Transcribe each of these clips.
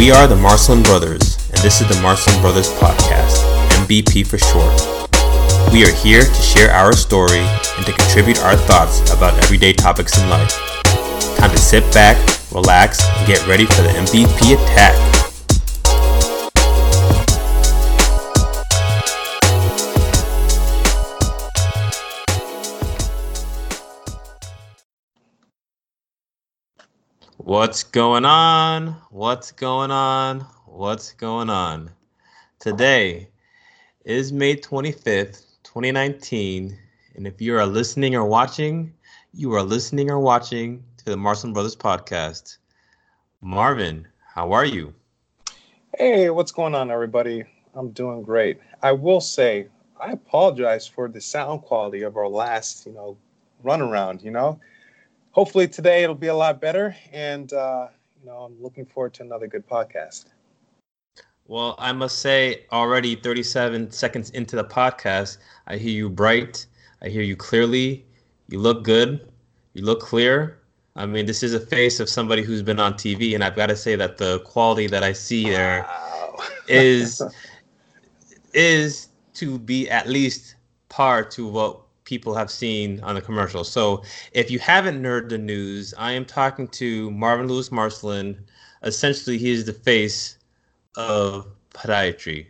We are the Marcelin Brothers, and this is the Marcelin Brothers Podcast, MBP for short. We are here to share our story and to contribute our thoughts about everyday topics in life. Time to sit back, relax, and get ready for the MVP attack. What's going on? What's going on? What's going on? Today is May 25th, 2019. And if you are listening or watching, you are listening or watching to the Marcelin Brothers podcast. Marvin, how are you? Hey, what's going on, everybody? I'm doing great. I will say, I apologize for the sound quality of our last, you know, run around, you know hopefully today it'll be a lot better. And, uh, you know, I'm looking forward to another good podcast. Well, I must say, already 37 seconds into the podcast, I hear you bright. I hear you clearly. You look good. You look clear. I mean, this is a face of somebody who's been on TV, and I've got to say that the quality that I see there wow. is is to be at least par to what people have seen on the commercial. So if you haven't heard the news, I am talking to Marvin Lewis Marcelin. Essentially, he is the face of podiatry.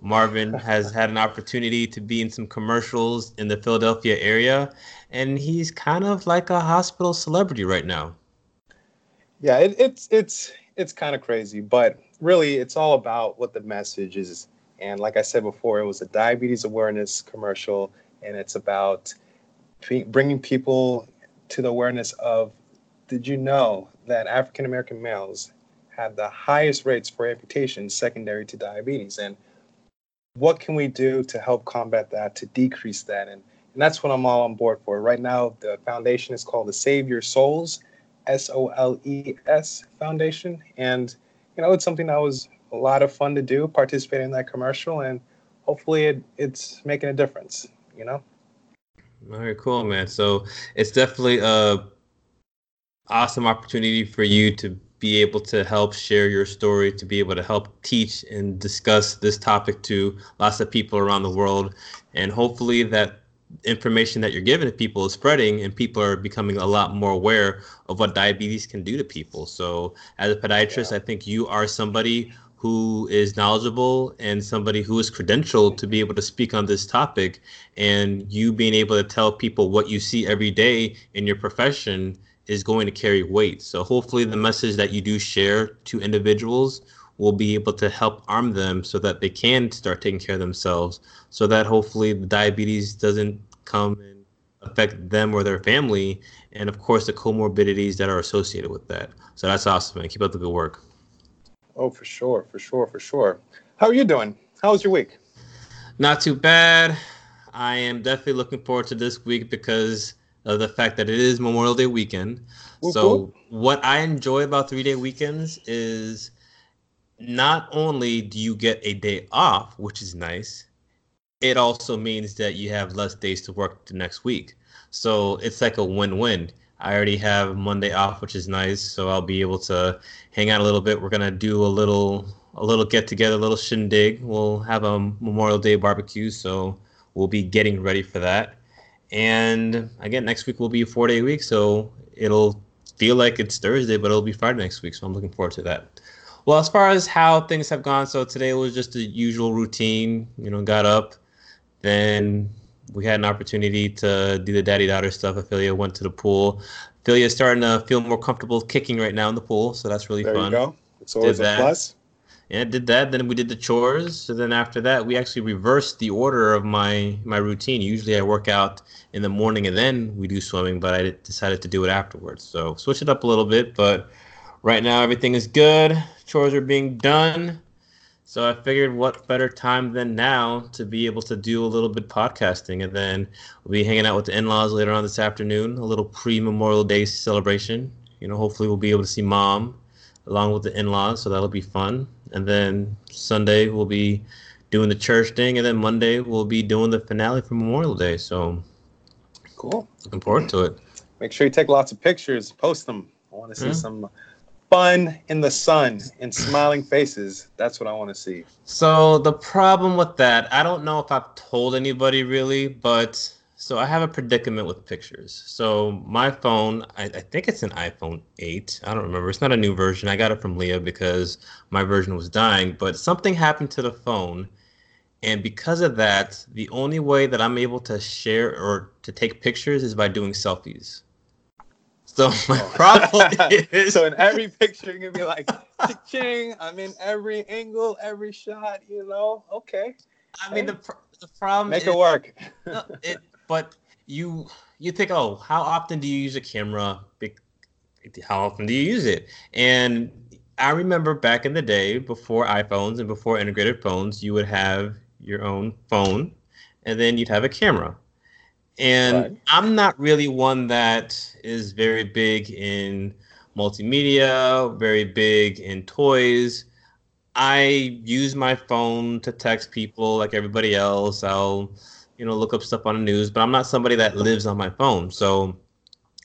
Marvin has had an opportunity to be in some commercials in the Philadelphia area, and he's kind of like a hospital celebrity right now. Yeah, it, it's it's it's kind of crazy, but really, it's all about what the message is. And like I said before, it was a diabetes awareness commercial and it's about bringing people to the awareness of did you know that African American males have the highest rates for amputation secondary to diabetes? And what can we do to help combat that, to decrease that? And, and that's what I'm all on board for. Right now, the foundation is called the Save Your Souls, S O L E S Foundation. And, you know, it's something that was a lot of fun to do, participate in that commercial, and hopefully it, it's making a difference you know. Very cool, man. So it's definitely a awesome opportunity for you to be able to help share your story, to be able to help teach and discuss this topic to lots of people around the world, and hopefully that information that you're giving to people is spreading and people are becoming a lot more aware of what diabetes can do to people. So as a podiatrist, yeah. I think you are somebody who is knowledgeable and somebody who is credentialed to be able to speak on this topic. And you being able to tell people what you see every day in your profession is going to carry weight. So hopefully the message that you do share to individuals will be able to help arm them so that they can start taking care of themselves so that hopefully the diabetes doesn't come and affect them or their family and of course the comorbidities that are associated with that. So that's awesome and keep up the good work Oh, for sure, for sure, for sure. How are you doing? How was your week? Not too bad. I am definitely looking forward to this week because of the fact that it is Memorial Day weekend. so, what I enjoy about three day weekends is not only do you get a day off, which is nice, it also means that you have less days to work the next week. So, it's like a win win. I already have Monday off, which is nice, so I'll be able to hang out a little bit. We're gonna do a little a little get together, a little shindig. We'll have a Memorial Day barbecue, so we'll be getting ready for that. And again, next week will be a four day week, so it'll feel like it's Thursday, but it'll be Friday next week. So I'm looking forward to that. Well, as far as how things have gone, so today was just the usual routine. You know, got up, then we had an opportunity to do the daddy daughter stuff. Ophelia went to the pool. Ophelia is starting to feel more comfortable kicking right now in the pool, so that's really there fun. There you go. It's always did a that. plus. Yeah, did that. Then we did the chores. So then after that, we actually reversed the order of my my routine. Usually I work out in the morning and then we do swimming, but I decided to do it afterwards. So switch it up a little bit. But right now everything is good. Chores are being done. So I figured what better time than now to be able to do a little bit podcasting and then we'll be hanging out with the in-laws later on this afternoon, a little pre-Memorial Day celebration. You know, hopefully we'll be able to see mom along with the in-laws, so that'll be fun. And then Sunday we'll be doing the church thing and then Monday we'll be doing the finale for Memorial Day. So cool. Looking forward to it. Make sure you take lots of pictures, post them. I want to see mm-hmm. some fun in the sun and smiling faces. That's what I want to see. So the problem with that, I don't know if I've told anybody really, but so I have a predicament with pictures. So my phone, I, I, think it's an iPhone 8. I don't remember. It's not a new version. I got it from Leah because my version was dying, but something happened to the phone. And because of that, the only way that I'm able to share or to take pictures is by doing selfies. So my oh. problem is so in every picture you're gonna be like ching I'm in every angle, every shot, you know. Okay. I mean the the problem make is, it work. no, it, but you you think, oh, how often do you use a camera? How often do you use it? And I remember back in the day, before iPhones and before integrated phones, you would have your own phone, and then you'd have a camera. And right. I'm not really one that is very big in multimedia, very big in toys. I use my phone to text people like everybody else. I'll, you know, look up stuff on the news, but I'm not somebody that lives on my phone. So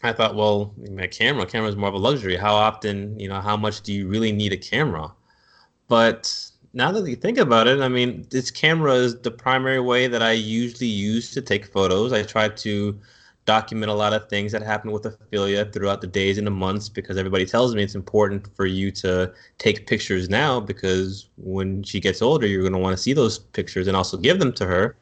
I thought, well, my camera, camera is more of a luxury. How often, you know, how much do you really need a camera? But now that you think about it, I mean, this camera is the primary way that I usually use to take photos. I try to document a lot of things that happen with Ophelia throughout the days and the months because everybody tells me it's important for you to take pictures now because when she gets older, you're going to want to see those pictures and also give them to her.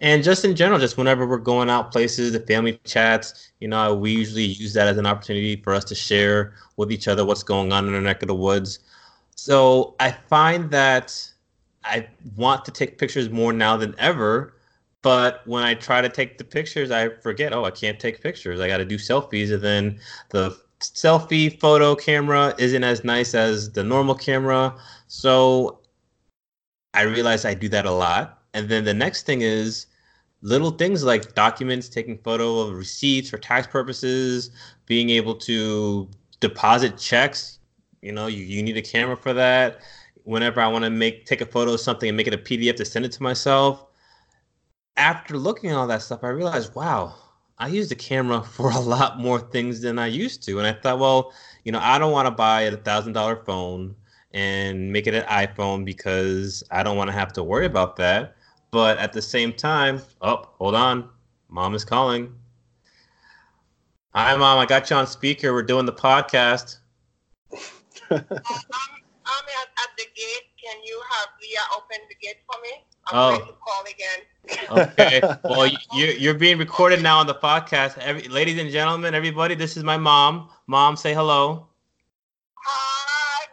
And just in general, just whenever we're going out places, the family chats, you know, we usually use that as an opportunity for us to share with each other what's going on in our neck of the woods. So I find that I want to take pictures more now than ever. But when I try to take the pictures, I forget, oh, I can't take pictures. I got to do selfies. And then the selfie photo camera isn't as nice as the normal camera. So I realize I do that a lot. And then the next thing is little things like documents, taking photo of receipts for tax purposes, being able to deposit checks you know, you, you need a camera for that. Whenever I want to make take a photo of something and make it a PDF to send it to myself. After looking at all that stuff, I realized, wow, I use the camera for a lot more things than I used to. And I thought, well, you know, I don't want to buy a thousand dollar phone and make it an iPhone because I don't want to have to worry about that. But at the same time, oh, hold on, mom is calling. Hi, mom. I got you on speaker. We're doing the podcast. I'm, I'm at, at, the gate. Can you have Leah open the gate for me? I'm oh. going to call again. okay. Well, you, you're being recorded now on the podcast. Every, ladies and gentlemen, everybody, this is my mom. Mom, say hello. Hi,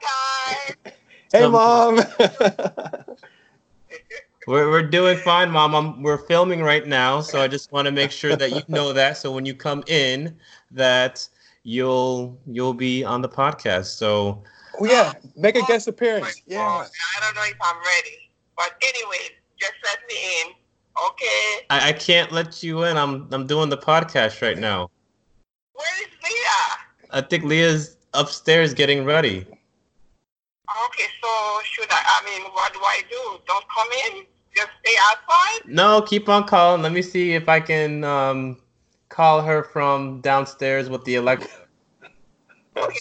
guys. Hey, so, mom. we're, we're doing fine, mom. I'm, we're filming right now, so I just want to make sure that you know that. So when you come in, that you'll you'll be on the podcast. So oh, yeah, make a guest appearance. Yeah. I don't know if I'm ready, but anyway, just let me in. Okay. I, I can't let you in. I'm I'm doing the podcast right now. Where is Leah? I think Leah's upstairs getting ready. Okay, so should I? I mean, what do I do? Don't come in. Just stay outside. No, keep on calling. Let me see if I can um, call her from downstairs with the Alexa. All right.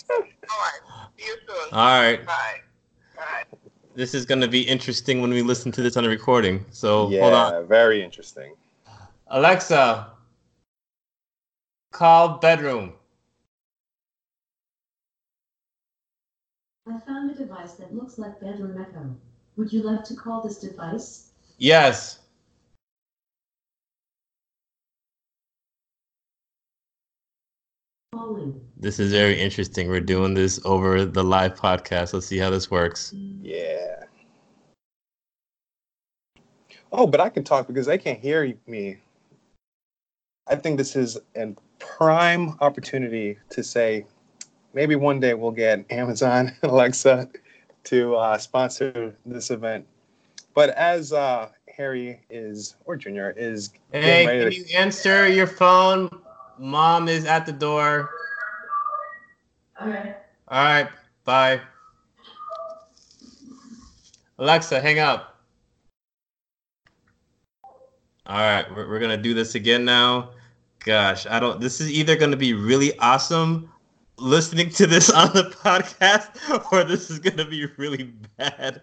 See you soon. All right. Bye. Bye. This is going to be interesting when we listen to this on the recording. So yeah, hold on. very interesting. Alexa, call bedroom. I found a device that looks like Bedroom Echo. Would you like to call this device? Yes. This is very interesting. We're doing this over the live podcast. Let's see how this works. Yeah. Oh, but I can talk because they can't hear me. I think this is a prime opportunity to say maybe one day we'll get Amazon Alexa to uh, sponsor this event. But as uh, Harry is or Junior is, hey, can to- you answer your phone? Mom is at the door. All right. All right. Bye. Alexa, hang up. All right, we're, we're gonna do this again now. Gosh, I don't. This is either gonna be really awesome, listening to this on the podcast, or this is gonna be really bad.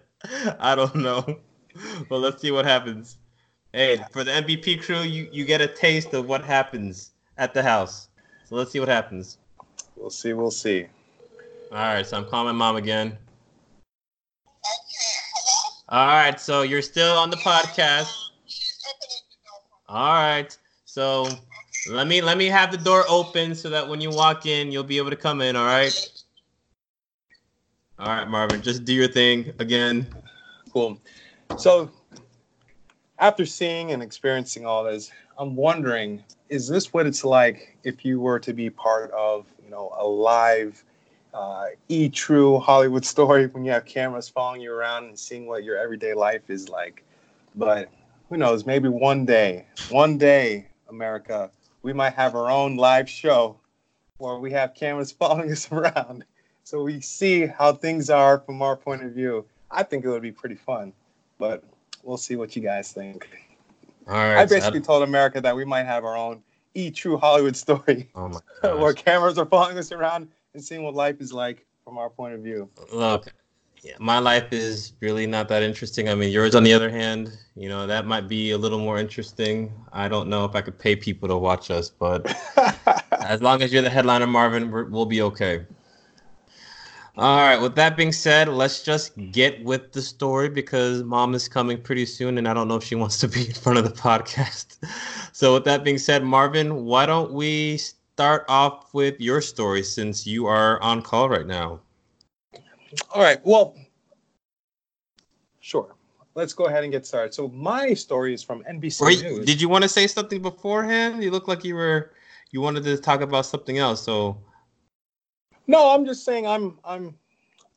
I don't know. But let's see what happens. Hey, for the MVP crew, you, you get a taste of what happens at the house. So let's see what happens. We'll see. We'll see. All right. So I'm calling my mom again. All right. So you're still on the podcast. All right. So let me let me have the door open so that when you walk in, you'll be able to come in. All right. All right, Marvin. Just do your thing again. Cool. So after seeing and experiencing all this, I'm wondering, is this what it's like if you were to be part of, you know, a live uh, e true Hollywood story when you have cameras following you around and seeing what your everyday life is like? But who knows? Maybe one day, one day, America, we might have our own live show where we have cameras following us around, so we see how things are from our point of view. I think it would be pretty fun, but we'll see what you guys think. All right. I basically so told America that we might have our own e true Hollywood story oh where cameras are following us around and seeing what life is like from our point of view. Look, yeah, my life is really not that interesting. I mean, yours, on the other hand, you know, that might be a little more interesting. I don't know if I could pay people to watch us, but as long as you're the headliner, Marvin, we'll be okay. All right. With that being said, let's just hmm. get with the story because mom is coming pretty soon, and I don't know if she wants to be in front of the podcast. So, with that being said, Marvin, why don't we start off with your story since you are on call right now? All right. Well, sure. Let's go ahead and get started. So, my story is from NBC Wait, News. Did you want to say something beforehand? You look like you were you wanted to talk about something else. So no, I'm just saying I'm I'm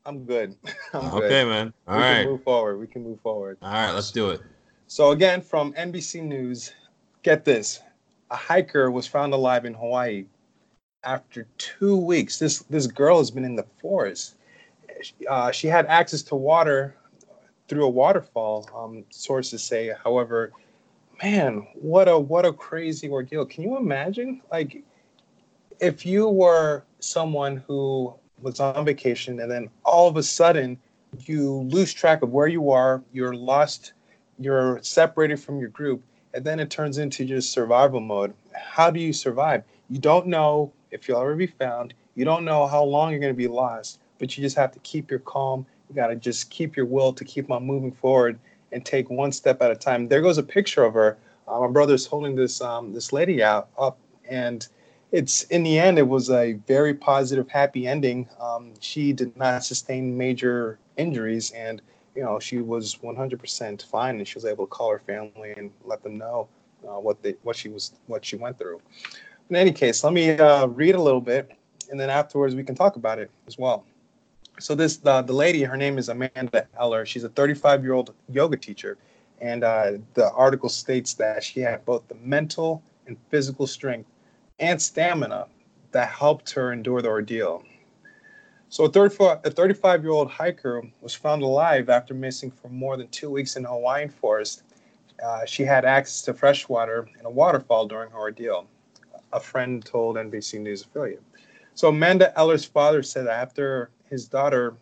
I'm good. I'm okay, good. man. All we right. Can move forward. We can move forward. All right, let's do it. So again, from NBC News, get this: a hiker was found alive in Hawaii after two weeks. This this girl has been in the forest. Uh, she had access to water through a waterfall. Um, sources say, however, man, what a what a crazy ordeal! Can you imagine? Like, if you were someone who was on vacation and then all of a sudden you lose track of where you are, you're lost, you're separated from your group, and then it turns into just survival mode. How do you survive? You don't know if you'll ever be found. You don't know how long you're going to be lost, but you just have to keep your calm. You got to just keep your will to keep on moving forward and take one step at a time. There goes a picture of her. Uh, my brother's holding this um, this lady out up, and it's in the end, it was a very positive, happy ending. Um, she did not sustain major injuries, and you know she was 100% fine, and she was able to call her family and let them know uh, what they what she was what she went through. In any case, let me uh, read a little bit, and then afterwards we can talk about it as well. So this uh, the lady, her name is Amanda Eller. She's a 35 year old yoga teacher, and uh, the article states that she had both the mental and physical strength and stamina that helped her endure the ordeal. So, a 35 year old hiker was found alive after missing for more than two weeks in a Hawaiian forest. Uh, she had access to fresh water and a waterfall during her ordeal, a friend told NBC News affiliate. So, Amanda Eller's father said after his daughter,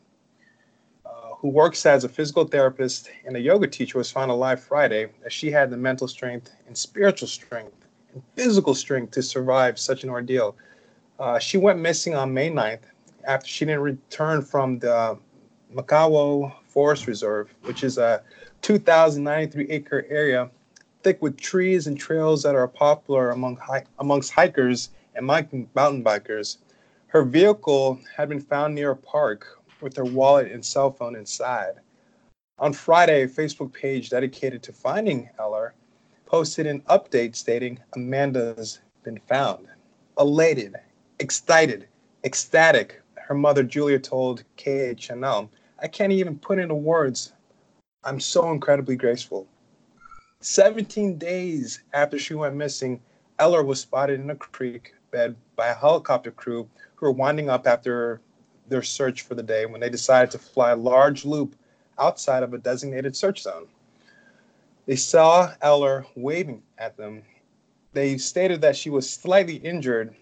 uh, who works as a physical therapist and a yoga teacher, was found alive Friday, that she had the mental strength and spiritual strength and physical strength to survive such an ordeal. Uh, she went missing on May 9th after she didn't return from the Makawao Forest Reserve, which is a 2,093 acre area thick with trees and trails that are popular among hi- amongst hikers and mountain bikers. Her vehicle had been found near a park with her wallet and cell phone inside. On Friday, a Facebook page dedicated to finding Eller posted an update stating Amanda's been found. Elated, excited, ecstatic, her mother Julia told KHNL, I can't even put into words. I'm so incredibly graceful. 17 days after she went missing, Eller was spotted in a creek bed by a helicopter crew who were winding up after their search for the day when they decided to fly a large loop outside of a designated search zone. They saw Eller waving at them. They stated that she was slightly injured,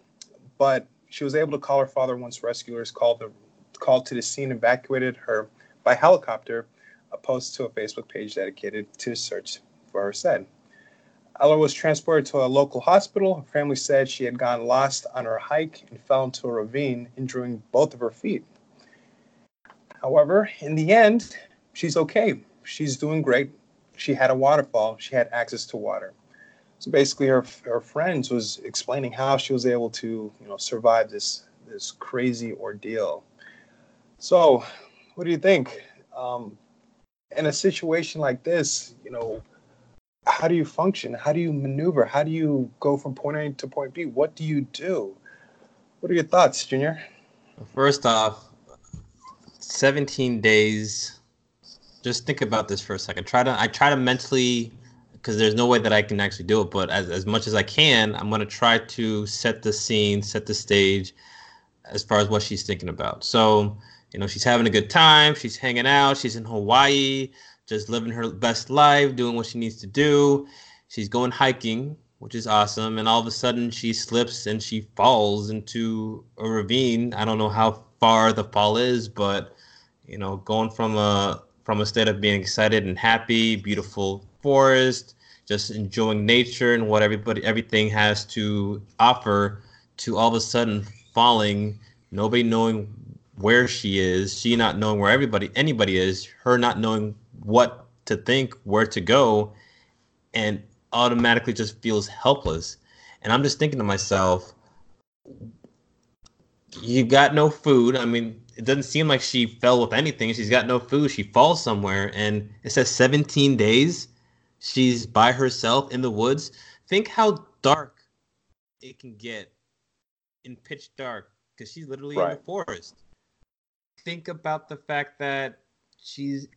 but she was able to call her father once rescuers called the called to the scene, evacuated her by helicopter. A post to a Facebook page dedicated to search for her said. Eller was transported to a local hospital. Her family said she had gone lost on her hike and fell into a ravine, injuring both of her feet. However, in the end, she's okay. She's doing great. She had a waterfall. She had access to water. So basically, her her friends was explaining how she was able to, you know, survive this this crazy ordeal. So, what do you think? Um, in a situation like this, you know, how do you function? How do you maneuver? How do you go from point A to point B? What do you do? What are your thoughts, Junior? First off, 17 days. Just think about this for a second. Try to I try to mentally because there's no way that I can actually do it, but as, as much as I can, I'm to try to set the scene, set the stage as far as what she's thinking about. So, you know, she's having a good time, she's hanging out, she's in Hawaii, just living her best life, doing what she needs to do. She's going hiking, which is awesome. And all of a sudden, she slips and she falls into a ravine. I don't know how far the fall is, but you know, going from a from a state of being excited and happy, beautiful forest, just enjoying nature and what everybody everything has to offer, to all of a sudden falling, nobody knowing where she is, she not knowing where everybody anybody is, her not knowing what to think, where to go, and automatically just feels helpless. And I'm just thinking to myself, you got no food. I mean, it doesn't seem like she fell with anything. She's got no food. She falls somewhere, and it says 17 days. She's by herself in the woods. Think how dark it can get in pitch dark because she's literally right. in the forest. Think about the fact that she's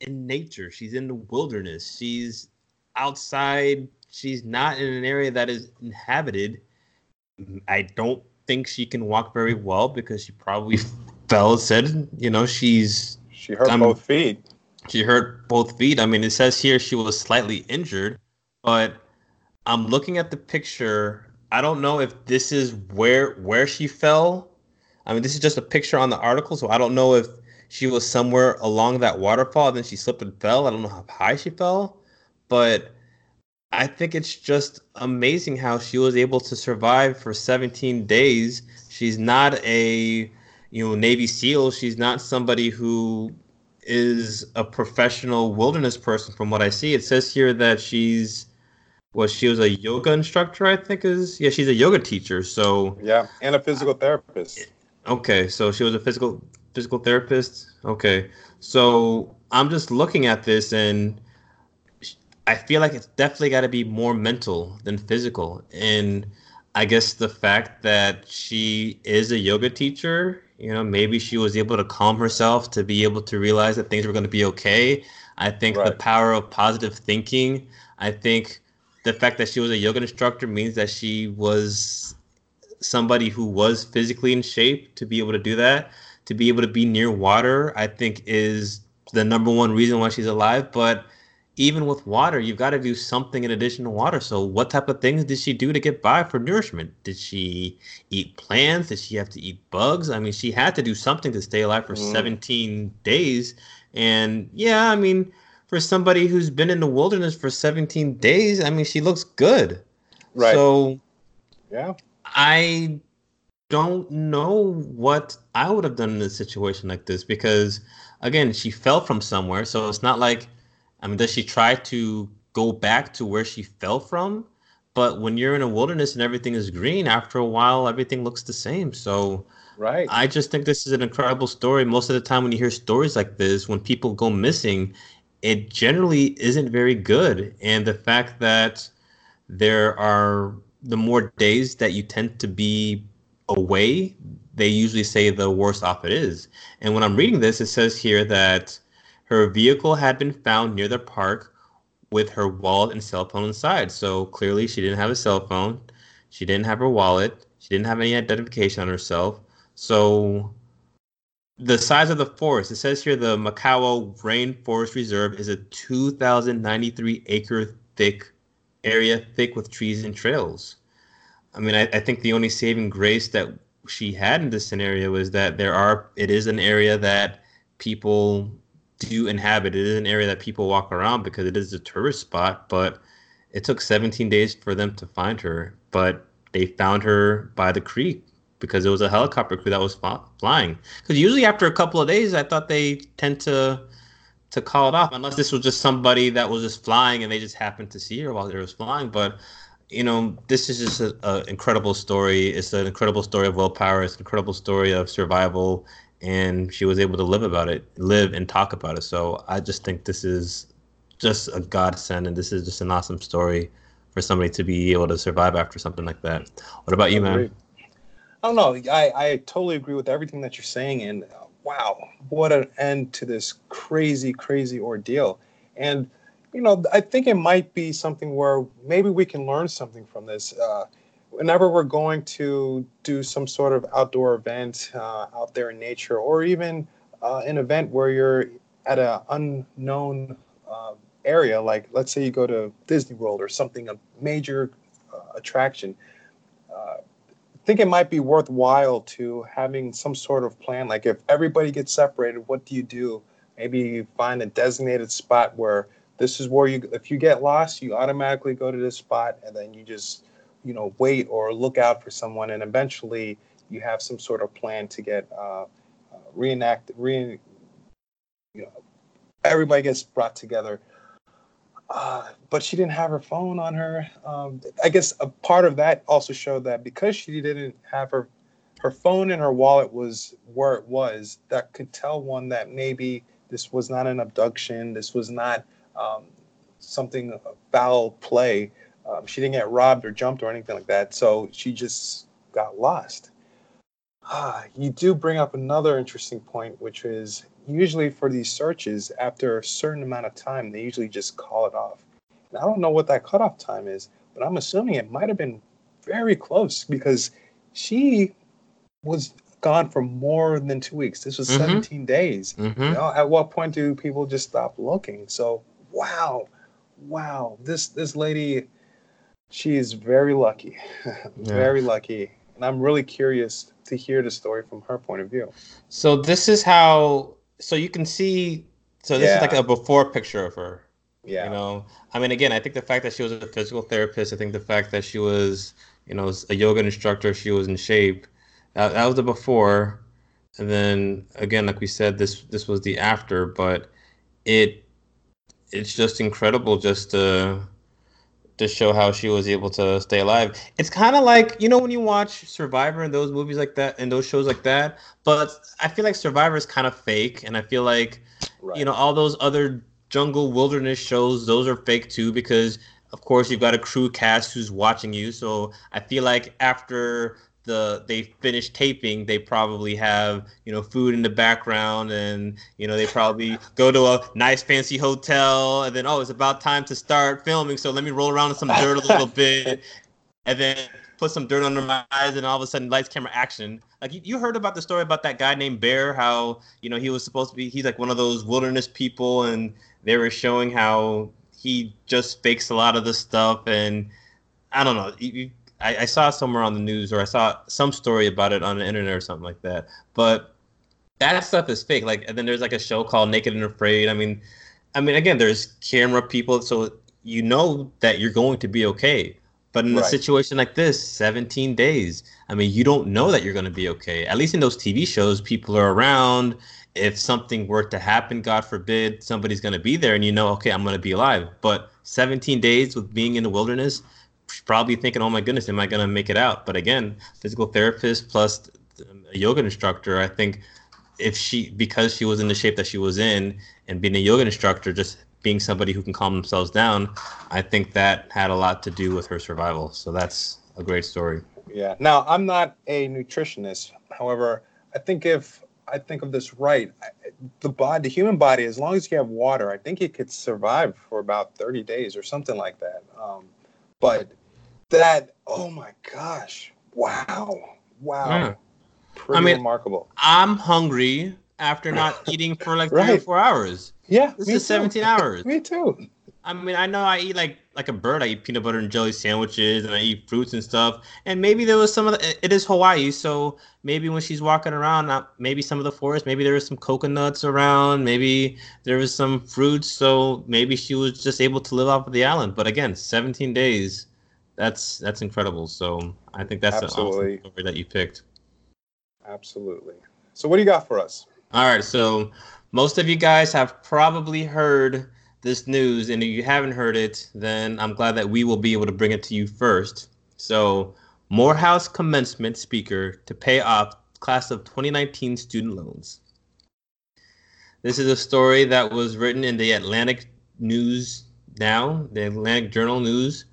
in nature. She's in the wilderness. She's outside. She's not in an area that is inhabited. I don't think she can walk very well because she probably fell. Said, you know, she's she hurt um, both feet. She hurt both feet. I mean, it says here she was slightly injured, but I'm looking at the picture. I don't know if this is where where she fell. I mean, this is just a picture on the article, so I don't know if she was somewhere along that waterfall, then she slipped and fell. I don't know how high she fell, but I think it's just amazing how she was able to survive for 17 days. She's not a you know Navy SEAL. She's not somebody who is a professional wilderness person. From what I see, it says here that she's well, she was a yoga instructor. I think is yeah, she's a yoga teacher. So yeah, and a physical therapist. Okay, so she was a physical physical therapist. Okay, so I'm just looking at this and I feel like it's definitely got to be more mental than physical. And I guess the fact that she is a yoga teacher, you know, maybe she was able to calm herself to be able to realize that things were going to be okay. I think right. the power of positive thinking. I think the fact that she was a yoga instructor means that she was somebody who was physically in shape to be able to do that to be able to be near water, I think is the number one reason why she's alive. But even with water, you've got to do something in addition to water. So, what type of things did she do to get by for nourishment? Did she eat plants? Did she have to eat bugs? I mean, she had to do something to stay alive for mm. 17 days. And yeah, I mean, for somebody who's been in the wilderness for 17 days, I mean, she looks good. Right. So, yeah. I don't know what I would have done in a situation like this because, again, she fell from somewhere. So it's not like, I mean, does she try to go back to where she fell from? But when you're in a wilderness and everything is green, after a while, everything looks the same. So, right. I just think this is an incredible story. Most of the time, when you hear stories like this, when people go missing, it generally isn't very good. And the fact that there are the more days that you tend to be away, they usually say the worse off it is. And when I'm reading this, it says here that her vehicle had been found near the park with her wallet and cell phone inside. So clearly, she didn't have a cell phone. She didn't have her wallet. She didn't have any identification on herself. So the size of the forest, it says here the Makawao Rainforest Reserve is a 2,093 acre thick area, thick with trees and trails. I mean, I, I think the only saving grace that she had in this scenario is that there are it is an area that people do inhabit. It is an area that people walk around because it is a tourist spot. But it took 17 days for them to find her. But they found her by the creek because it was a helicopter crew that was flying. Because usually after a couple of days, I thought they tend to to call it off, unless this was just somebody that was just flying and they just happened to see her while they was flying. But you know, this is just an incredible story. It's an incredible story of willpower. It's an incredible story of survival, and she was able to live about it, live and talk about it. So I just think this is just a godsend, and this is just an awesome story for somebody to be able to survive after something like that. What about you, man? I don't know. I, I totally agree with everything that you're saying, and uh, wow, what an end to this crazy, crazy ordeal. And you know, I think it might be something where maybe we can learn something from this. Uh, whenever we're going to do some sort of outdoor event uh, out there in nature, or even uh, an event where you're at an unknown uh, area, like let's say you go to Disney World or something, a major uh, attraction. Uh, I think it might be worthwhile to having some sort of plan. Like if everybody gets separated, what do you do? Maybe you find a designated spot where this is where you if you get lost you automatically go to this spot and then you just you know wait or look out for someone and eventually you have some sort of plan to get uh, uh, reenact re you know everybody gets brought together uh, but she didn't have her phone on her um, i guess a part of that also showed that because she didn't have her her phone and her wallet was where it was that could tell one that maybe this was not an abduction this was not um, something foul play. Um, she didn't get robbed or jumped or anything like that. So she just got lost. Ah, you do bring up another interesting point, which is usually for these searches, after a certain amount of time, they usually just call it off. And I don't know what that cutoff time is, but I'm assuming it might have been very close because she was gone for more than two weeks. This was mm-hmm. 17 days. Mm-hmm. You know, at what point do people just stop looking? So wow, wow, this this lady, she is very lucky, very yeah. lucky, and I'm really curious to hear the story from her point of view. So this is how. So you can see. So this yeah. is like a before picture of her. Yeah. You know, I mean, again, I think the fact that she was a physical therapist, I think the fact that she was, you know, a yoga instructor, she was in shape. That, that was the before, and then again, like we said, this this was the after. But it it's just incredible just to to show how she was able to stay alive. It's kind of like you know when you watch Survivor and those movies like that and those shows like that, but I feel like Survivor is kind of fake, and I feel like right. you know all those other jungle wilderness shows those are fake too because of course you've got a crew cast who's watching you. So I feel like after the they finish taping, they probably have you know food in the background, and you know they probably go to a nice fancy hotel, and then oh, it's about time to start filming, so let me roll around in some dirt a little bit, and then put some dirt under my eyes, and all of a sudden lights, camera, action. Like you, you heard about the story about that guy named Bear, how you know he was supposed to be he's like one of those wilderness people, and they were showing how he just fakes a lot of the stuff and I don't know. You, I, I, saw somewhere on the news or I saw some story about it on the internet or something like that. But that stuff is fake. Like, and then there's like a show called Naked and Afraid. I mean, I mean, again, there's camera people, so you know that you're going to be okay. But in right. a situation like this, 17 days, I mean, you don't know that you're going to be okay. At least in those TV shows, people are around. If something were to happen, God forbid, somebody's going to be there and you know, okay, I'm going to be alive. But 17 days with being in the wilderness, probably thinking, "Oh my goodness, am I going to make it out?" But again, physical therapist plus a yoga instructor, I think if she because she was in the shape that she was in and being a yoga instructor, just being somebody who can calm themselves down, I think that had a lot to do with her survival. So that's a great story. Yeah. Now, I'm not a nutritionist. However, I think if I think of this right, the body, the human body, as long as you have water, I think it could survive for about 30 days or something like that. Um, but that, oh my gosh, wow, wow, yeah. pretty I mean, remarkable. I'm hungry after not eating for like three or four hours. Yeah, this is 17 hours. me too. I mean, I know I eat like like a bird. I eat peanut butter and jelly sandwiches, and I eat fruits and stuff. And maybe there was some of the. It is Hawaii, so maybe when she's walking around, maybe some of the forest, maybe there was some coconuts around, maybe there was some fruits, so maybe she was just able to live off of the island. But again, 17 days, that's that's incredible. So I think that's Absolutely. an awesome story that you picked. Absolutely. So what do you got for us? All right, so most of you guys have probably heard this news, and if you haven't heard it, then I'm glad that we will be able to bring it to you first. So, Morehouse commencement speaker to pay off class of 2019 student loans. This is a story that was written in the Atlantic News Now, the Atlantic Journal News.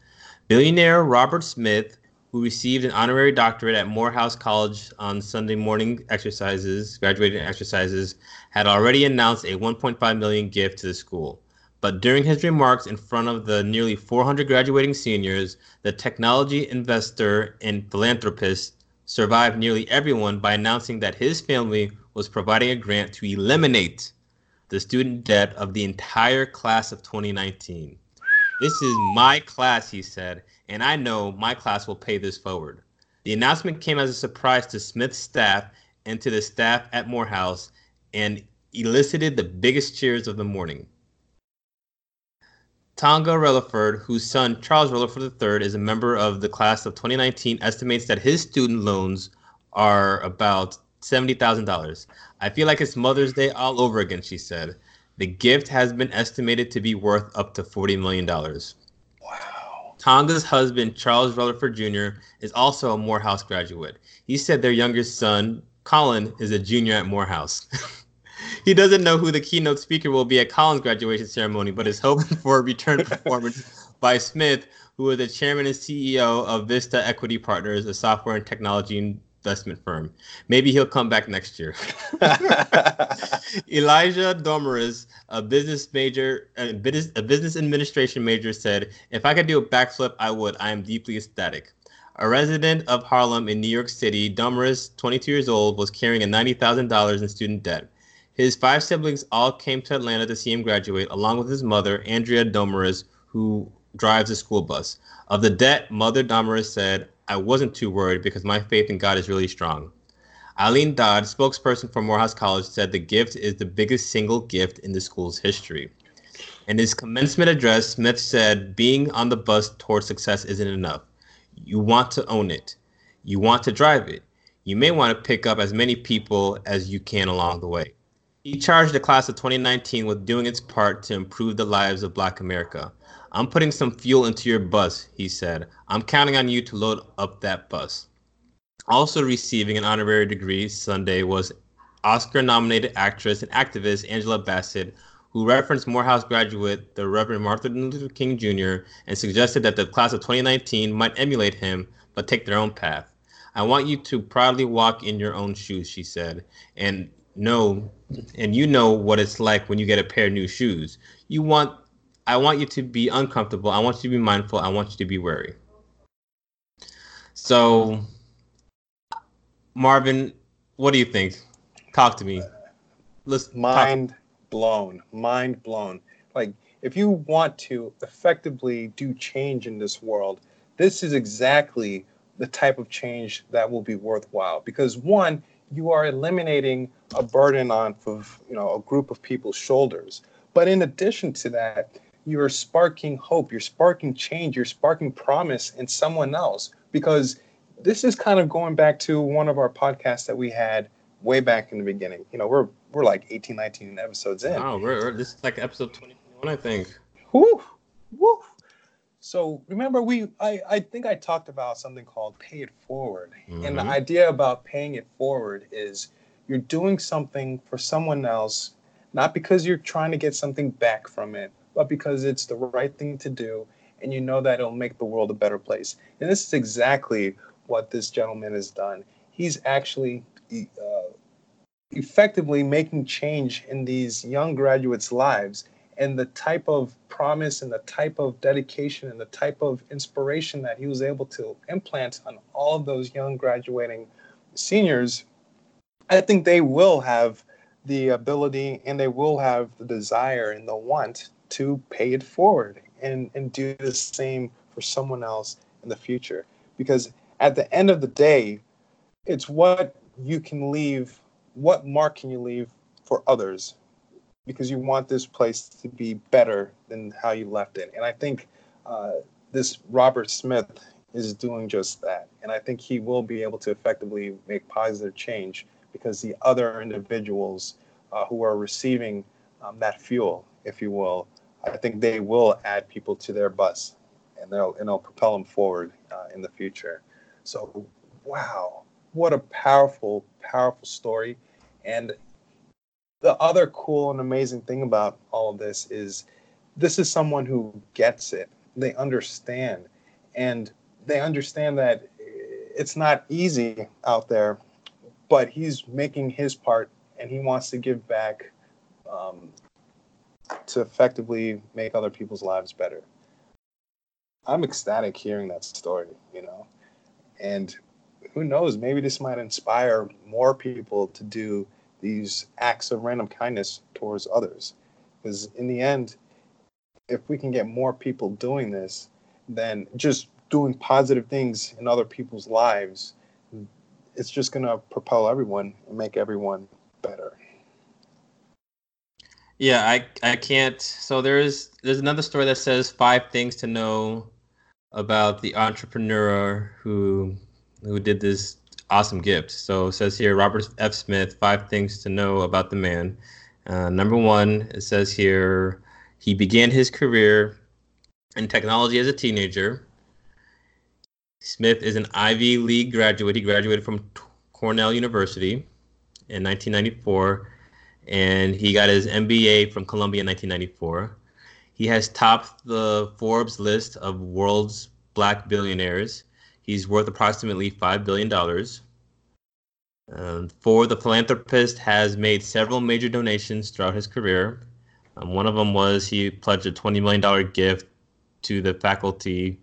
Billionaire Robert Smith who received an honorary doctorate at Morehouse College on Sunday morning exercises, graduating exercises, had already announced a 1.5 million gift to the school. But during his remarks in front of the nearly 400 graduating seniors, the technology investor and philanthropist survived nearly everyone by announcing that his family was providing a grant to eliminate the student debt of the entire class of 2019. This is my class, he said, and I know my class will pay this forward. The announcement came as a surprise to Smith's staff and to the staff at Morehouse and elicited the biggest cheers of the morning. Tonga Relaford, whose son Charles Relaford III is a member of the class of 2019, estimates that his student loans are about $70,000. I feel like it's Mother's Day all over again, she said. The gift has been estimated to be worth up to $40 million. Wow. Tonga's husband, Charles Rutherford Jr., is also a Morehouse graduate. He said their youngest son, Colin, is a junior at Morehouse. he doesn't know who the keynote speaker will be at Collins' graduation ceremony, but is hoping for a return performance by Smith, who is the chairman and CEO of Vista Equity Partners, a software and technology investment firm. Maybe he'll come back next year. Elijah Dormeus, a business major, a business, a business administration major, said, "If I could do a backflip, I would. I am deeply ecstatic." A resident of Harlem in New York City, Dormeus, 22 years old, was carrying a $90,000 in student debt. His five siblings all came to Atlanta to see him graduate, along with his mother, Andrea Dormeus, who drives a school bus. Of the debt, Mother Dormeus said, I wasn't too worried because my faith in God is really strong. Aileen Dodd, spokesperson for Morehouse College, said the gift is the biggest single gift in the school's history. In his commencement address, Smith said, Being on the bus towards success isn't enough. You want to own it, you want to drive it. You may want to pick up as many people as you can along the way. He charged the class of 2019 with doing its part to improve the lives of Black America. I'm putting some fuel into your bus, he said. I'm counting on you to load up that bus. Also receiving an honorary degree Sunday was Oscar nominated actress and activist Angela Bassett, who referenced Morehouse graduate, the Reverend Martin Luther King Jr., and suggested that the class of 2019 might emulate him but take their own path. I want you to proudly walk in your own shoes, she said, and know and you know what it's like when you get a pair of new shoes. You want I want you to be uncomfortable. I want you to be mindful. I want you to be wary. So, Marvin, what do you think? Talk to me. Let's mind talk. blown. Mind blown. Like, if you want to effectively do change in this world, this is exactly the type of change that will be worthwhile. Because one, you are eliminating a burden on, you know, a group of people's shoulders. But in addition to that, you're sparking hope, you're sparking change, you're sparking promise in someone else. Because this is kind of going back to one of our podcasts that we had way back in the beginning. You know, we're we're like 18, 19 episodes in. Wow, we're, we're this is like episode 21, I think. Woo, woo. So remember, we I, I think I talked about something called pay it forward, mm-hmm. and the idea about paying it forward is you're doing something for someone else, not because you're trying to get something back from it, but because it's the right thing to do and you know that it'll make the world a better place. And this is exactly what this gentleman has done. He's actually uh, effectively making change in these young graduates' lives. And the type of promise and the type of dedication and the type of inspiration that he was able to implant on all of those young graduating seniors, I think they will have the ability and they will have the desire and the want to pay it forward. and and do the same for someone else in the future because at the end of the day it's what you can leave what mark can you leave for others because you want this place to be better than how you left it and i think uh, this robert smith is doing just that and i think he will be able to effectively make positive change because the other individuals uh, who are receiving um, that fuel if you will I think they will add people to their bus, and they'll and they'll propel them forward uh, in the future. So, wow, what a powerful, powerful story! And the other cool and amazing thing about all of this is, this is someone who gets it. They understand, and they understand that it's not easy out there, but he's making his part, and he wants to give back um, to effectively make other people's lives better. I'm ecstatic hearing that story, you know, and who knows, maybe this might inspire more people to do these acts of random kindness towards others. Because in the end, if we can get more people doing this, then just doing positive things in other people's lives, it's just going to propel everyone and make everyone better. Yeah, I I can't. So there's there's another story that says five things to know about the entrepreneur who who did this awesome gift. So it says here Robert F. Smith, five things to know about the man. Uh, number one, it says here he began his career in technology as a teenager. Smith is an Ivy League graduate. He graduated from Cornell University in 1994 and he got his MBA from Columbia in 1994. He has topped the Forbes list of world's black billionaires. He's worth approximately $5 billion. Um, for the philanthropist has made several major donations throughout his career. Um, one of them was he pledged a $20 million gift to the faculty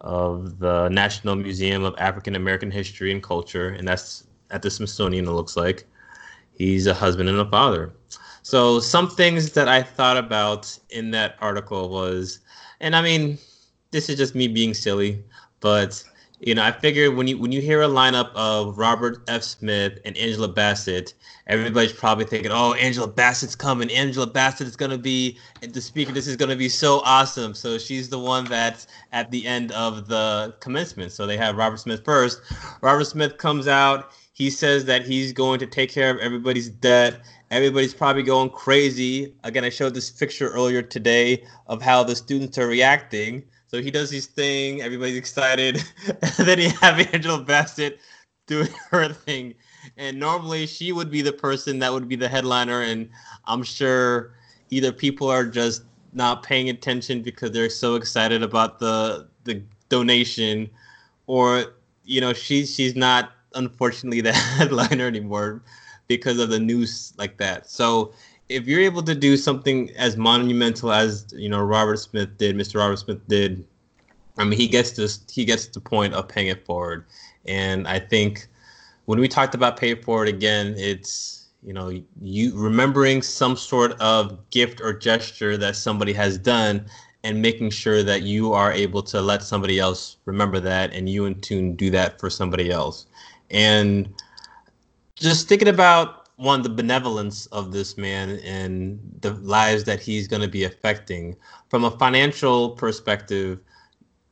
of the National Museum of African American History and Culture, and that's at the Smithsonian, it looks like he's a husband and a father. So some things that I thought about in that article was, and I mean, this is just me being silly, but you know, I figured when you when you hear a lineup of Robert F. Smith and Angela Bassett, everybody's probably thinking, "Oh, Angela Bassett's coming. Angela Bassett is going to be the speaker. This is going to be so awesome." So she's the one that's at the end of the commencement. So they have Robert Smith first. Robert Smith comes out. He says that he's going to take care of everybody's debt. Everybody's probably going crazy. Again, I showed this picture earlier today of how the students are reacting. So he does his thing, everybody's excited. and then you have Angela Bassett doing her thing. And normally she would be the person that would be the headliner. And I'm sure either people are just not paying attention because they're so excited about the the donation, or you know, she's she's not unfortunately the headliner anymore because of the news like that. So if you're able to do something as monumental as you know Robert Smith did, Mr. Robert Smith did, I mean he gets this he gets the point of paying it forward. And I think when we talked about pay it forward again, it's you know you remembering some sort of gift or gesture that somebody has done and making sure that you are able to let somebody else remember that and you in tune do that for somebody else and just thinking about one the benevolence of this man and the lives that he's going to be affecting. From a financial perspective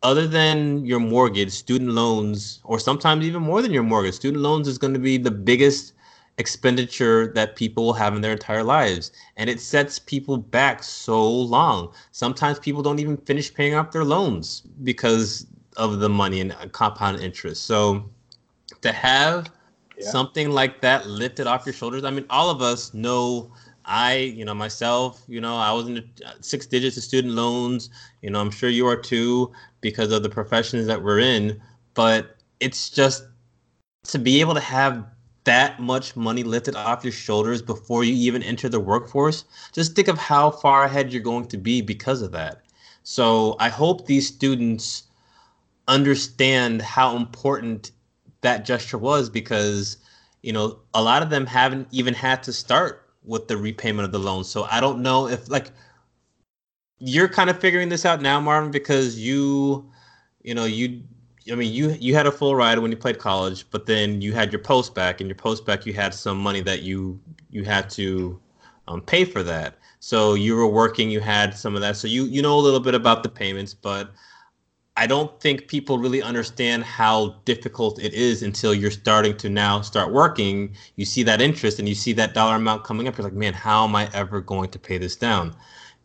other than your mortgage student loans or sometimes even more than your mortgage student loans is going to be the biggest expenditure that people will have in their entire lives. And it sets people back so long. Sometimes people don't even finish paying off their loans because of the money and compound interest. So to have yeah. something like that lifted off your shoulders. I mean, all of us know. I, you know, myself, you know, I was in the uh, six digits of student loans. You know, I'm sure you are too because of the professions that we're in. But it's just to be able to have that much money lifted off your shoulders before you even enter the workforce. Just think of how far ahead you're going to be because of that. So I hope these students understand how important that gesture was because you know a lot of them haven't even had to start with the repayment of the loan so i don't know if like you're kind of figuring this out now, Marvin, because you, you know, you. I mean, you you had a full ride when you played college, but then you had your post back, and your post back you had some money that you you had to um, pay for that. So you were working, you had some of that. So you you know a little bit about the payments, but I don't think people really understand how difficult it is until you're starting to now start working. You see that interest and you see that dollar amount coming up. You're like, man, how am I ever going to pay this down?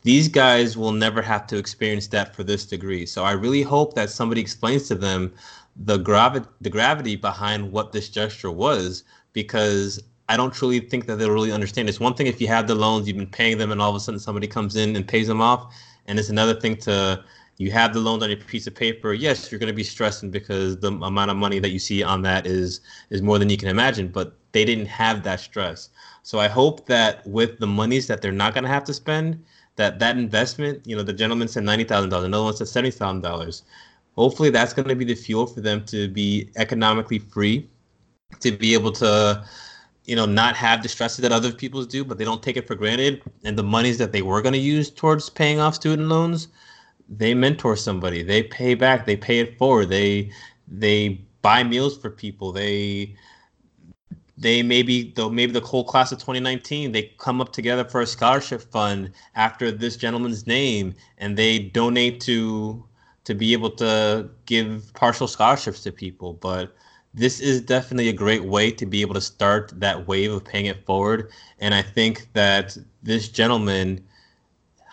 These guys will never have to experience that for this degree. So I really hope that somebody explains to them the gravity the gravity behind what this gesture was because I don't truly think that they'll really understand. It's one thing if you have the loans, you've been paying them, and all of a sudden somebody comes in and pays them off, and it's another thing to you have the loans on your piece of paper, yes, you're going to be stressing because the amount of money that you see on that is is more than you can imagine. But they didn't have that stress. So I hope that with the monies that they're not going to have to spend, that that investment, you know, the gentleman said ninety thousand dollars, another one said seventy thousand dollars. Hopefully, that's going to be the fuel for them to be economically free, to be able to you know not have the stresses that other people do but they don't take it for granted and the monies that they were going to use towards paying off student loans they mentor somebody they pay back they pay it forward they they buy meals for people they they maybe though maybe the whole class of 2019 they come up together for a scholarship fund after this gentleman's name and they donate to to be able to give partial scholarships to people. But this is definitely a great way to be able to start that wave of paying it forward. And i think that this gentleman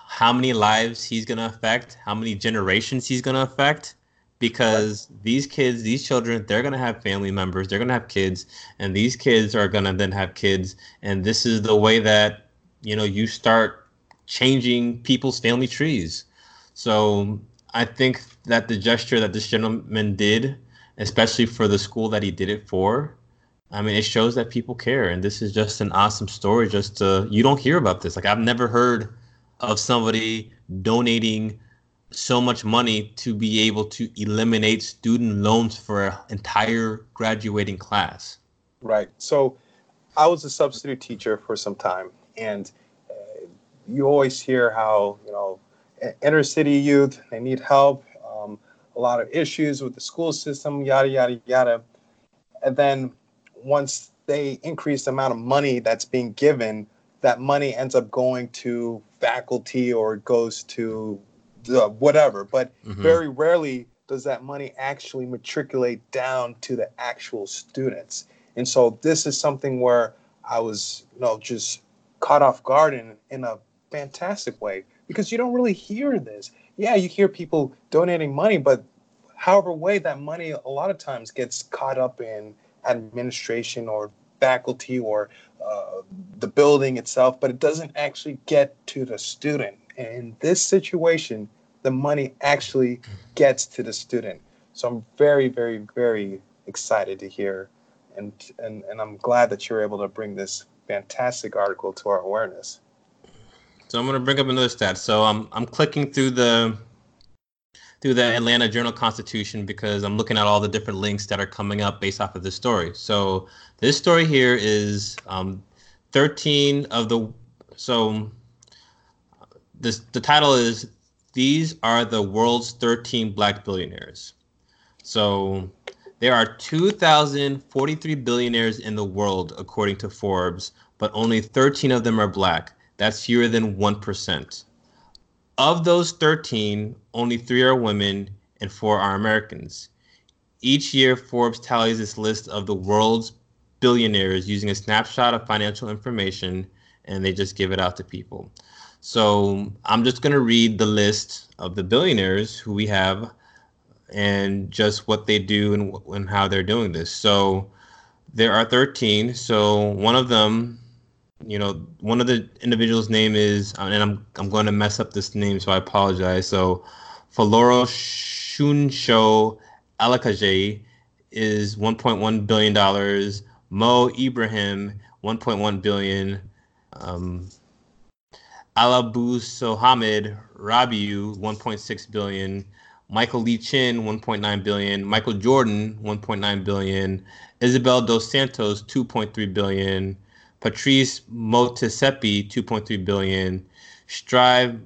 how many lives he's going to affect, how many generations he's going to affect because right. these kids, these children, they're going to have family members, they're going to have kids, and these kids are going to then have kids. And this is the way that, you know, you start changing people's family trees. So I think that the gesture that this gentleman did, especially for the school that he did it for, I mean, it shows that people care. And this is just an awesome story. Just to, you don't hear about this. Like, I've never heard of somebody donating so much money to be able to eliminate student loans for an entire graduating class. Right. So I was a substitute teacher for some time, and uh, you always hear how, you know, inner city youth, they need help, um, a lot of issues with the school system, yada, yada, yada. And then once they increase the amount of money that's being given, that money ends up going to faculty or it goes to the whatever. But mm-hmm. very rarely does that money actually matriculate down to the actual students. And so this is something where I was, you know, just caught off guard in, in a fantastic way because you don't really hear this. Yeah, you hear people donating money, but however way that money a lot of times gets caught up in administration or faculty or uh, the building itself, but it doesn't actually get to the student. And in this situation, the money actually gets to the student. So I'm very, very, very excited to hear, and and and I'm glad that you're able to bring this fantastic article to our awareness. So I'm going to bring up another stat. So I'm I'm clicking through the through the Atlanta Journal Constitution because I'm looking at all the different links that are coming up based off of this story. So this story here is um, 13 of the so this the title is these are the world's 13 black billionaires. So there are 2,043 billionaires in the world according to Forbes, but only 13 of them are black. That's fewer than 1%. Of those 13, only three are women and four are Americans. Each year, Forbes tallies this list of the world's billionaires using a snapshot of financial information and they just give it out to people. So I'm just going to read the list of the billionaires who we have and just what they do and, and how they're doing this. So there are 13. So one of them you know, one of the individuals' name is, and I'm I'm going to mess up this name, so I apologize. So, Faloro Shunsho Alakaje is 1.1 billion dollars. Mo Ibrahim 1.1 billion. Um, Abdul Samad Rabiu 1.6 billion. Michael Lee Chin 1.9 billion. Michael Jordan 1.9 billion. Isabel dos Santos 2.3 billion. Patrice Motsepe, 2.3 billion. Strive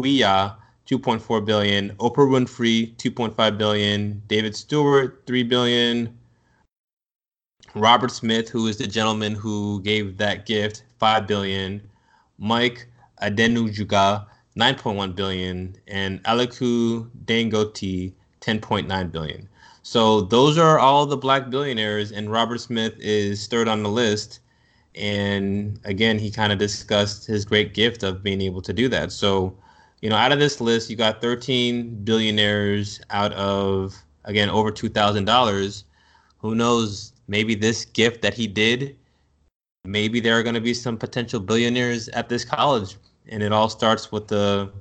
Wia, 2.4 billion, Oprah Winfrey, 2.5 billion, David Steward, 3 billion, Robert Smith, who is the gentleman who gave that gift, 5 billion, Mike Adenuga, 9.1 billion, and Aliko Dangote, 10.9 billion. So those are all the black billionaires, and Robert Smith is third on the list. And again, he kind of discussed his great gift of being able to do that. So, you know, out of this list, you got 13 billionaires out of again over two thousand dollars. Who knows? Maybe this gift that he did, maybe there are going to be some potential billionaires at this college, and it all starts with the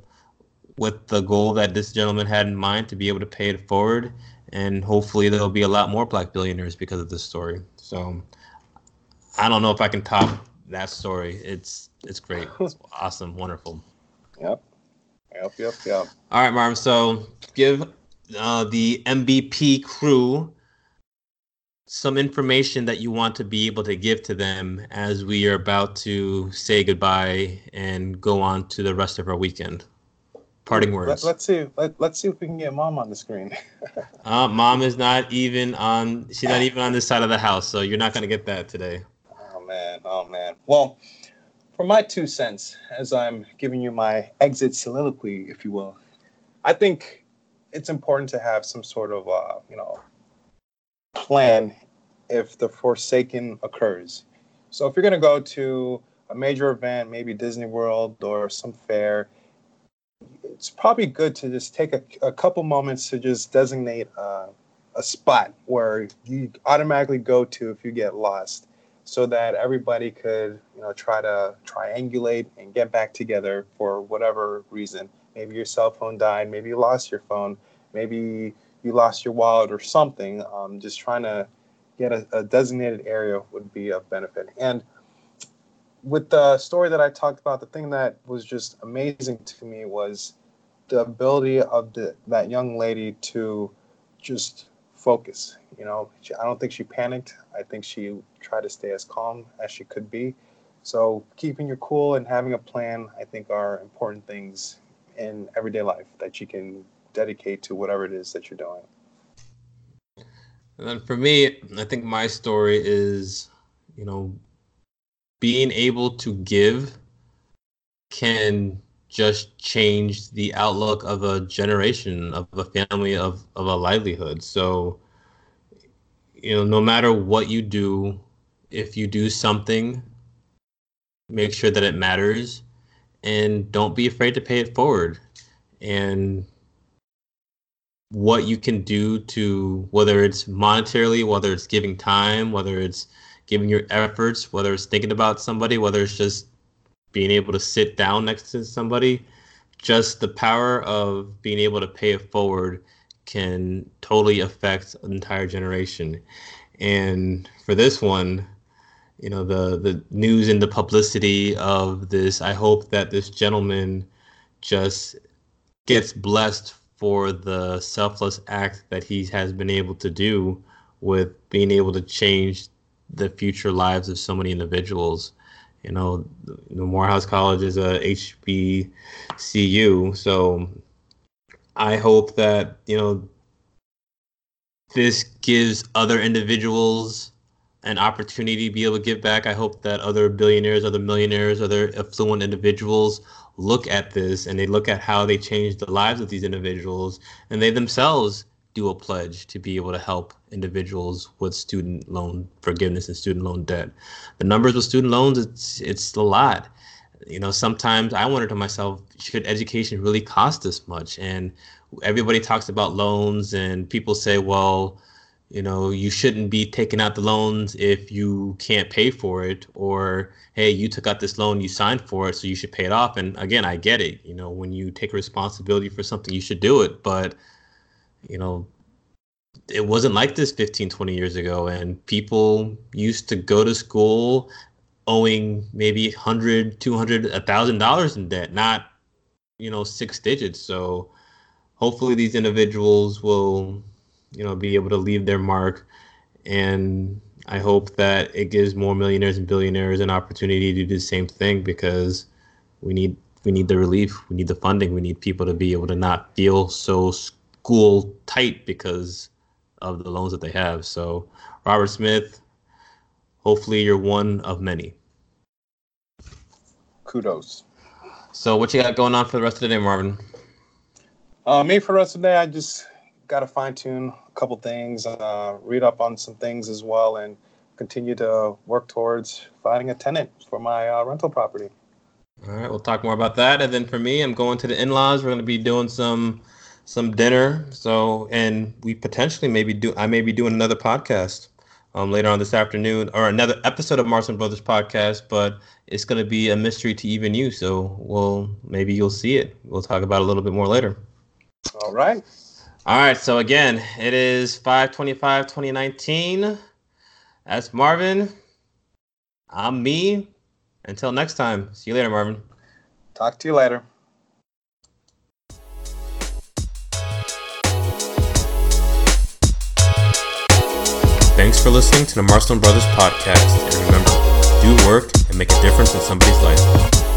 with the goal that this gentleman had in mind to be able to pay it forward and hopefully there'll be a lot more black billionaires because of this story so i don't know if i can top that story it's it's great it's awesome wonderful Yep. Yep. Yep. Yep. all right marvin so give uh, the mbp crew some information that you want to be able to give to them as we are about to say goodbye and go on to the rest of our weekend parting words Let, us see. Let, let's see if we can get mom on the screen. Uh, mom is not even on. She's not even on this side of the house, so you're not gonna get that today. oh man. Oh man. Well, for my two cents, as I'm giving you my exit soliloquy, if you will, I think it's important to have some sort of, uh, you know, plan if the Forsaken occurs. So if you're gonna go to a major event, maybe Disney World or some fair, it's probably good to just take a, a couple moments to just designate uh, a spot where you automatically go to if you get lost so that everybody could you know try to triangulate and get back together for whatever reason. Maybe your cell phone died maybe you lost your phone maybe you lost your wallet or something. Um, just trying to get a, a designated area would be of benefit. And with the story that I talked about, the thing that was just amazing to me was the ability of the, that young lady to just focus. You know, she, I don't think she panicked. I think she tried to stay as calm as she could be. So keeping your cool and having a plan, I think, are important things in everyday life that you can dedicate to whatever it is that you're doing. And then for me, I think my story is, you know, being able to give can just changed the outlook of a generation, of a family, of, of a livelihood. So, you know, no matter what you do, if you do something, make sure that it matters and don't be afraid to pay it forward. And what you can do to whether it's monetarily, whether it's giving time, whether it's giving your efforts, whether it's thinking about somebody, whether it's just being able to sit down next to somebody, just the power of being able to pay it forward can totally affect an entire generation. And for this one, you know, the the news and the publicity of this, I hope that this gentleman just gets blessed for the selfless act that he has been able to do with being able to change the future lives of so many individuals. You know, the Morehouse College is a HBCU, so I hope that you know this gives other individuals an opportunity to be able to give back. I hope that other billionaires, other millionaires, other affluent individuals look at this and they look at how they changed the lives of these individuals and they themselves do a pledge to be able to help individuals with student loan forgiveness and student loan debt. The numbers with student loans, it's it's a lot. You know, sometimes I wonder to myself, should education really cost this much? And everybody talks about loans, and people say, well, you know, you shouldn't be taking out the loans if you can't pay for it, or hey, you took out this loan, you signed for it, so you should pay it off. And again, I get it. You know, when you take responsibility for something, you should do it. But you know, it wasn't like this 15, 20 years ago. And people used to go to school owing maybe 100, 200, $1,000 in debt, not, you know, six digits. So hopefully these individuals will, you know, be able to leave their mark. And I hope that it gives more millionaires and billionaires an opportunity to do the same thing because we need we need the relief, we need the funding, we need people to be able to not feel so school tight because of the loans that they have. So, Robert Smith, hopefully you're one of many. Kudos. So, what you got going on for the rest of the day, Marvin? Uh, me for the rest of the day, I just got to fine tune a couple things, uh, read up on some things as well, and continue to work towards finding a tenant for my uh, rental property. All right, we'll talk more about that. And then for me, I'm going to the in-laws. We're going to be doing some some dinner. So, and we potentially maybe do. I may be doing another podcast um, later on this afternoon, or another episode of Marston Brothers podcast. But it's going to be a mystery to even you. So, well, maybe you'll see it. We'll talk about it a little bit more later. All right. All right. So again, it is 525 2019. That's Marvin. I'm me. Until next time. See you later, Marvin. Talk to you later. Thanks for listening to the Marston Brothers podcast. And remember, do work and make a difference in somebody's life.